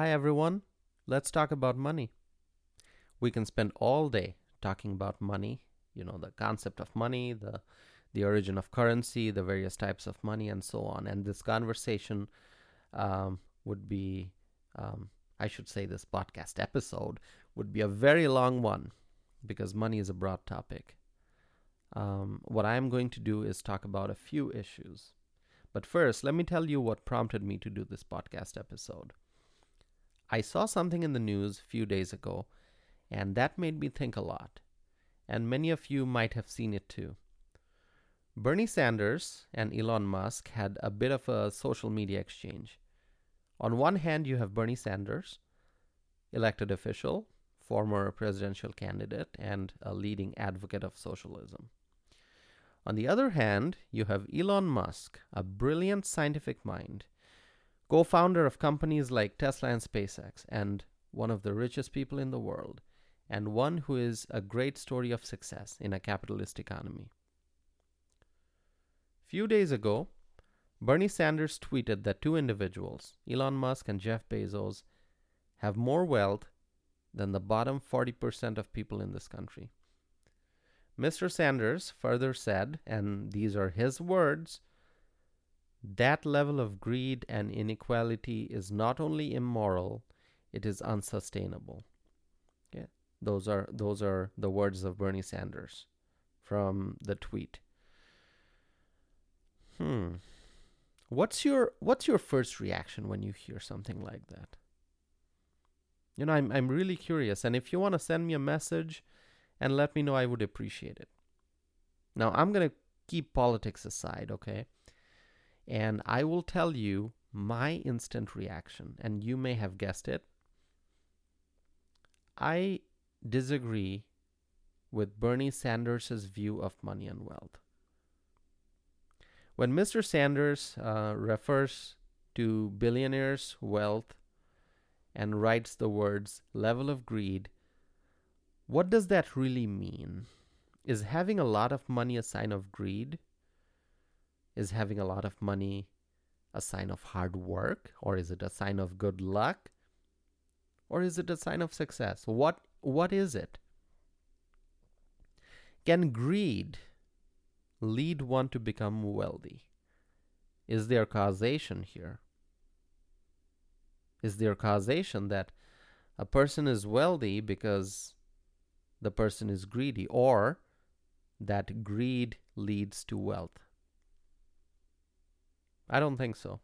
Hi, everyone. Let's talk about money. We can spend all day talking about money, you know, the concept of money, the the origin of currency, the various types of money, and so on. And this conversation um, would be, um, I should say, this podcast episode would be a very long one because money is a broad topic. Um, what I'm going to do is talk about a few issues. But first, let me tell you what prompted me to do this podcast episode. I saw something in the news a few days ago, and that made me think a lot. And many of you might have seen it too. Bernie Sanders and Elon Musk had a bit of a social media exchange. On one hand, you have Bernie Sanders, elected official, former presidential candidate, and a leading advocate of socialism. On the other hand, you have Elon Musk, a brilliant scientific mind, co founder of companies like Tesla and SpaceX, and one of the richest people in the world, and one who is a great story of success in a capitalist economy. Few days ago, Bernie Sanders tweeted that two individuals, Elon Musk and Jeff Bezos, have more wealth than the bottom 40% of people in this country. Mr. Sanders further said, and these are his words, that level of greed and inequality is not only immoral, it is unsustainable. Okay? Those are those are the words of Bernie Sanders from the tweet. Hmm. What's your what's your first reaction when you hear something like that? You know, I'm I'm really curious and if you want to send me a message, and let me know. I would appreciate it. Now, I'm going to keep politics aside, okay? And I will tell you my instant reaction, and you may have guessed it. I disagree with Bernie Sanders' view of money and wealth. When Mr. Sanders uh, refers to billionaires' wealth and writes the words level of greed, what does that really mean? Is having a lot of money a sign of greed? Is having a lot of money a sign of hard work? Or is it a sign of good luck? Or is it a sign of success? What, what is it? Can greed lead one to become wealthy? Is there causation here? Is there causation that a person is wealthy because the person is greedy or that greed leads to wealth. I don't think so.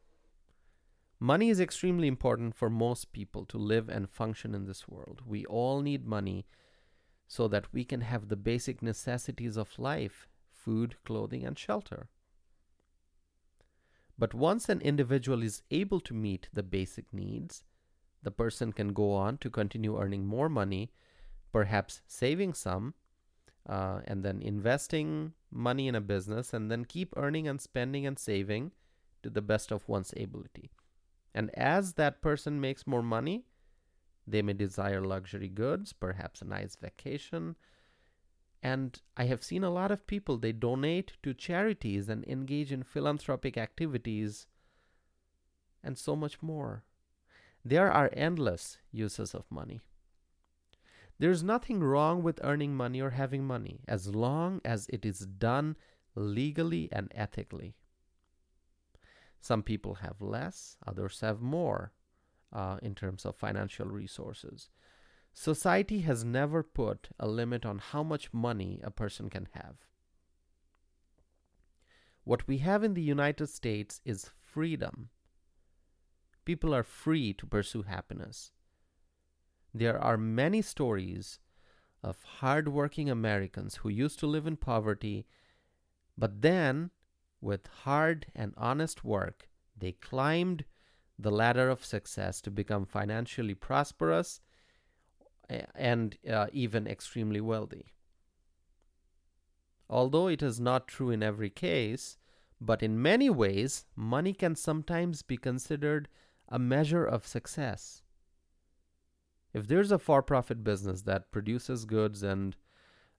Money is extremely important for most people to live and function in this world. We all need money so that we can have the basic necessities of life food, clothing, and shelter. But once an individual is able to meet the basic needs, the person can go on to continue earning more money perhaps saving some uh, and then investing money in a business and then keep earning and spending and saving to the best of one's ability. And as that person makes more money, they may desire luxury goods, perhaps a nice vacation. And I have seen a lot of people, they donate to charities and engage in philanthropic activities and so much more. There are endless uses of money. There's nothing wrong with earning money or having money as long as it is done legally and ethically. Some people have less, others have more uh, in terms of financial resources. Society has never put a limit on how much money a person can have. What we have in the United States is freedom. People are free to pursue happiness. There are many stories of hardworking Americans who used to live in poverty, but then, with hard and honest work, they climbed the ladder of success to become financially prosperous and uh, even extremely wealthy. Although it is not true in every case, but in many ways, money can sometimes be considered a measure of success if there's a for-profit business that produces goods and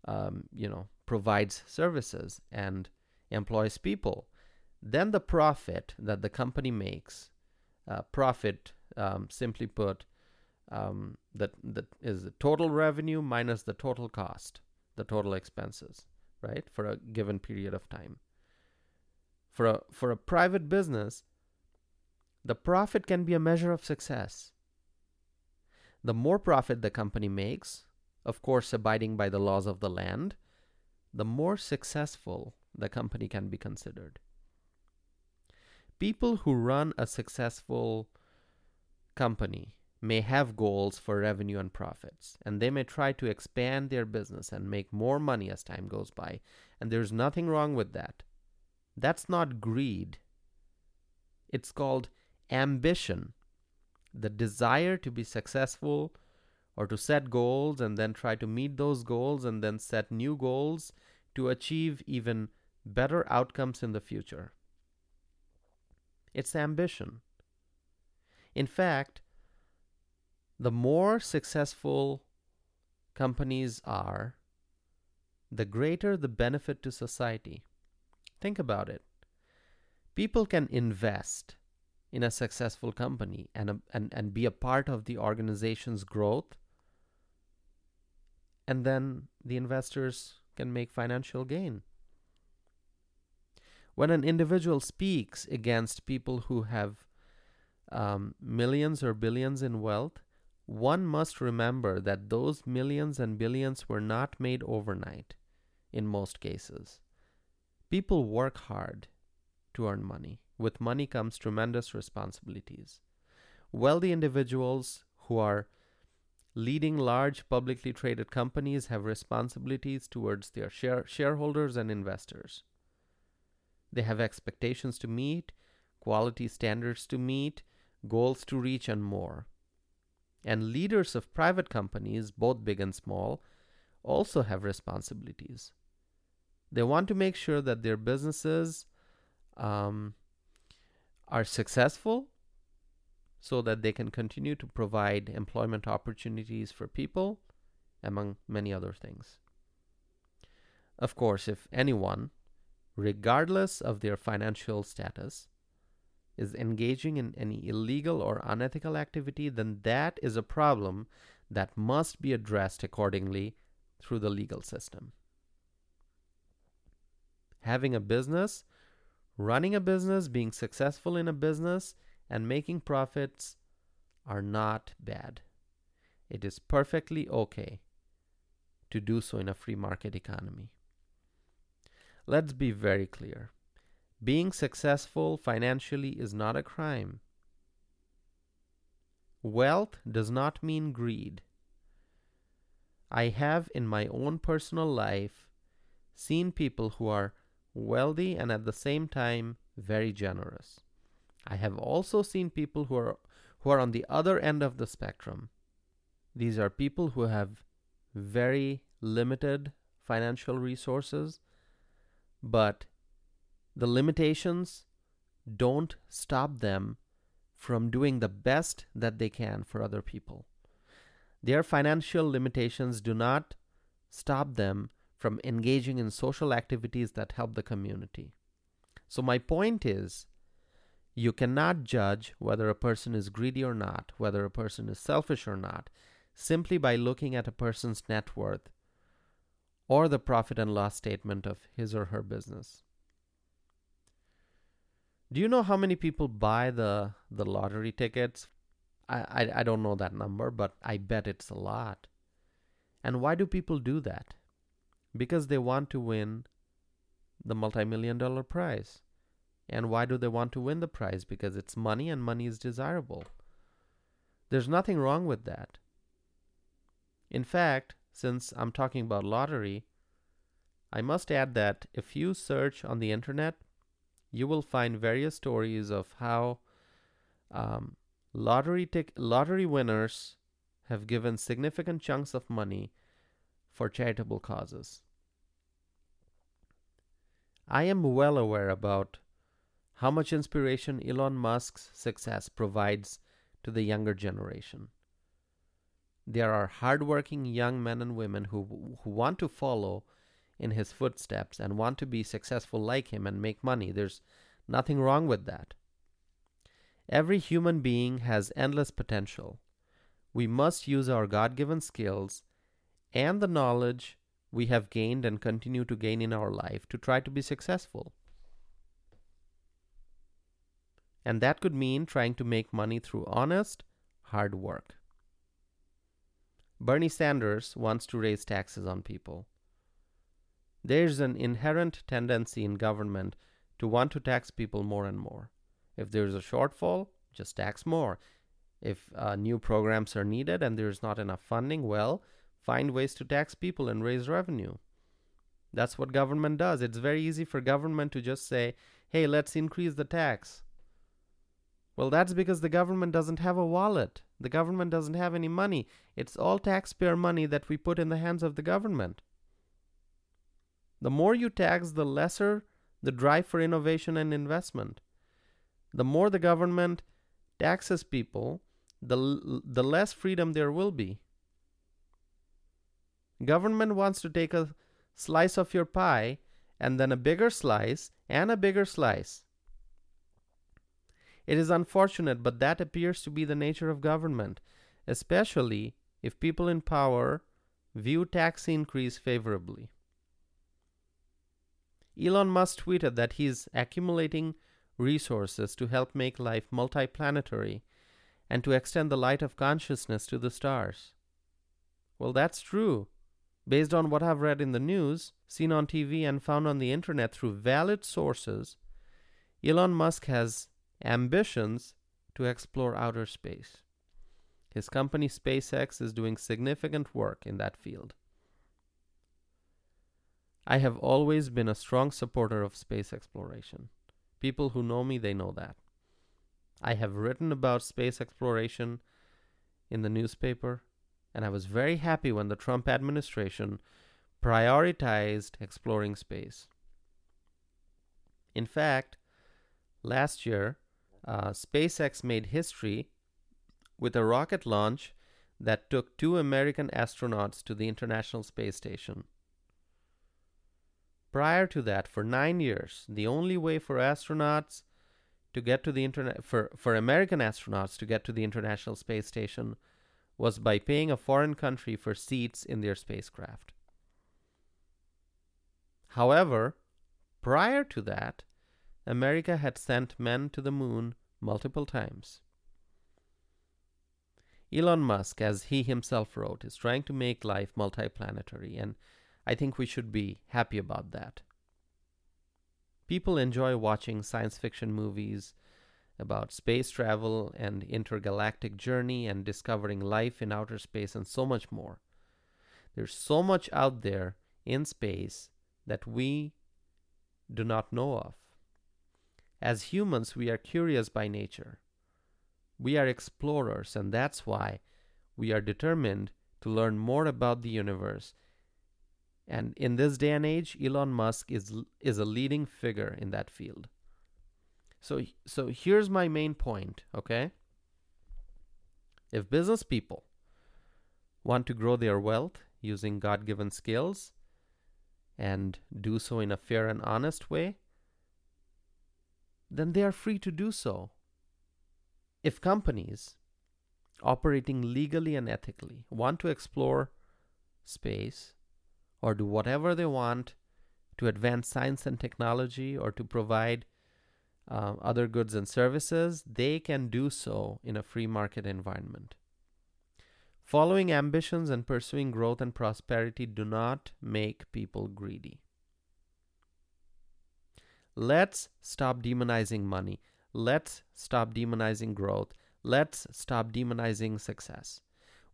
um, you know provides services and employs people, then the profit that the company makes, uh, profit um, simply put, um, that that is the total revenue minus the total cost, the total expenses, right, for a given period of time. For a for a private business, the profit can be a measure of success. The more profit the company makes, of course, abiding by the laws of the land, the more successful the company can be considered. People who run a successful company may have goals for revenue and profits, and they may try to expand their business and make more money as time goes by, and there's nothing wrong with that. That's not greed. It's called ambition, the desire to be successful or to set goals and then try to meet those goals and then set new goals to achieve even better outcomes in the future. It's ambition. In fact, the more successful companies are, the greater the benefit to society. Think about it. People can invest in a successful company and, a, and, and be a part of the organization's growth, and then the investors can make financial gain. When an individual speaks against people who have um, millions or billions in wealth, one must remember that those millions and billions were not made overnight in most cases. People work hard to earn money. With money comes tremendous responsibilities. Wealthy individuals who are leading large publicly traded companies have responsibilities towards their share- shareholders and investors. They have expectations to meet, quality standards to meet, goals to reach, and more. And leaders of private companies, both big and small, also have responsibilities. They want to make sure that their businesses um, are successful so that they can continue to provide employment opportunities for people, among many other things. Of course, if anyone regardless of their financial status, is engaging in any illegal or unethical activity, then that is a problem that must be addressed accordingly through the legal system. Having a business, running a business, being successful in a business, and making profits are not bad. It is perfectly okay to do so in a free market economy. Let's be very clear. Being successful financially is not a crime. Wealth does not mean greed. I have in my own personal life seen people who are wealthy and at the same time very generous. I have also seen people who are who are on the other end of the spectrum. These are people who have very limited financial resources but the limitations don't stop them from doing the best that they can for other people. Their financial limitations do not stop them from engaging in social activities that help the community. So, my point is you cannot judge whether a person is greedy or not, whether a person is selfish or not, simply by looking at a person's net worth or the profit and loss statement of his or her business. Do you know how many people buy the, the lottery tickets? I, I, I don't know that number, but I bet it's a lot. And why do people do that? Because they want to win the multi million dollar prize. And why do they want to win the prize? Because it's money and money is desirable. There's nothing wrong with that. In fact, since I'm talking about lottery, I must add that if you search on the internet, you will find various stories of how um, lottery tic- lottery winners have given significant chunks of money for charitable causes. I am well aware about how much inspiration Elon Musk's success provides to the younger generation. There are hardworking young men and women who, who want to follow in his footsteps and want to be successful like him and make money. There's nothing wrong with that. Every human being has endless potential. We must use our God given skills and the knowledge we have gained and continue to gain in our life to try to be successful. And that could mean trying to make money through honest, hard work. Bernie Sanders wants to raise taxes on people. There's an inherent tendency in government to want to tax people more and more. If there's a shortfall, just tax more. If uh, new programs are needed and there's not enough funding, well, find ways to tax people and raise revenue. That's what government does. It's very easy for government to just say, hey, let's increase the tax. Well, that's because the government doesn't have a wallet. The government doesn't have any money. It's all taxpayer money that we put in the hands of the government. The more you tax, the lesser the drive for innovation and investment. The more the government taxes people, the, the less freedom there will be. Government wants to take a slice of your pie and then a bigger slice and a bigger slice. It is unfortunate, but that appears to be the nature of government, especially if people in power view tax increase favorably. Elon Musk tweeted that he is accumulating resources to help make life multiplanetary and to extend the light of consciousness to the stars. Well, that's true. Based on what I've read in the news, seen on TV, and found on the internet through valid sources, Elon Musk has ambitions to explore outer space. His company SpaceX is doing significant work in that field. I have always been a strong supporter of space exploration. People who know me, they know that. I have written about space exploration in the newspaper, and I was very happy when the Trump administration prioritized exploring space. In fact, last year, uh, SpaceX made history with a rocket launch that took two American astronauts to the International Space Station. Prior to that, for nine years, the only way for astronauts to get to the internet for, for American astronauts to get to the International Space Station was by paying a foreign country for seats in their spacecraft. However, prior to that, America had sent men to the moon multiple times. Elon Musk, as he himself wrote, is trying to make life multiplanetary, and I think we should be happy about that. People enjoy watching science fiction movies about space travel and intergalactic journey and discovering life in outer space and so much more. There's so much out there in space that we do not know of. As humans, we are curious by nature. We are explorers, and that's why we are determined to learn more about the universe and in this day and age, Elon Musk is is a leading figure in that field. So so here's my main point, okay? If business people want to grow their wealth using God-given skills and do so in a fair and honest way, then they are free to do so. If companies operating legally and ethically want to explore space or do whatever they want to advance science and technology or to provide uh, other goods and services, they can do so in a free market environment. Following ambitions and pursuing growth and prosperity do not make people greedy. Let's stop demonizing money. Let's stop demonizing growth. Let's stop demonizing success.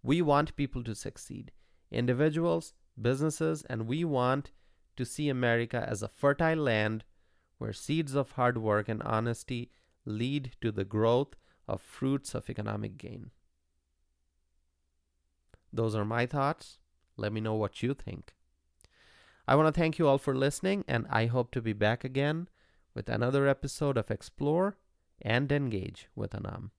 We want people to succeed. Individuals, businesses, and we want to see America as a fertile land where seeds of hard work and honesty lead to the growth of fruits of economic gain. Those are my thoughts. Let me know what you think. I want to thank you all for listening, and I hope to be back again with another episode of Explore and Engage with Anam.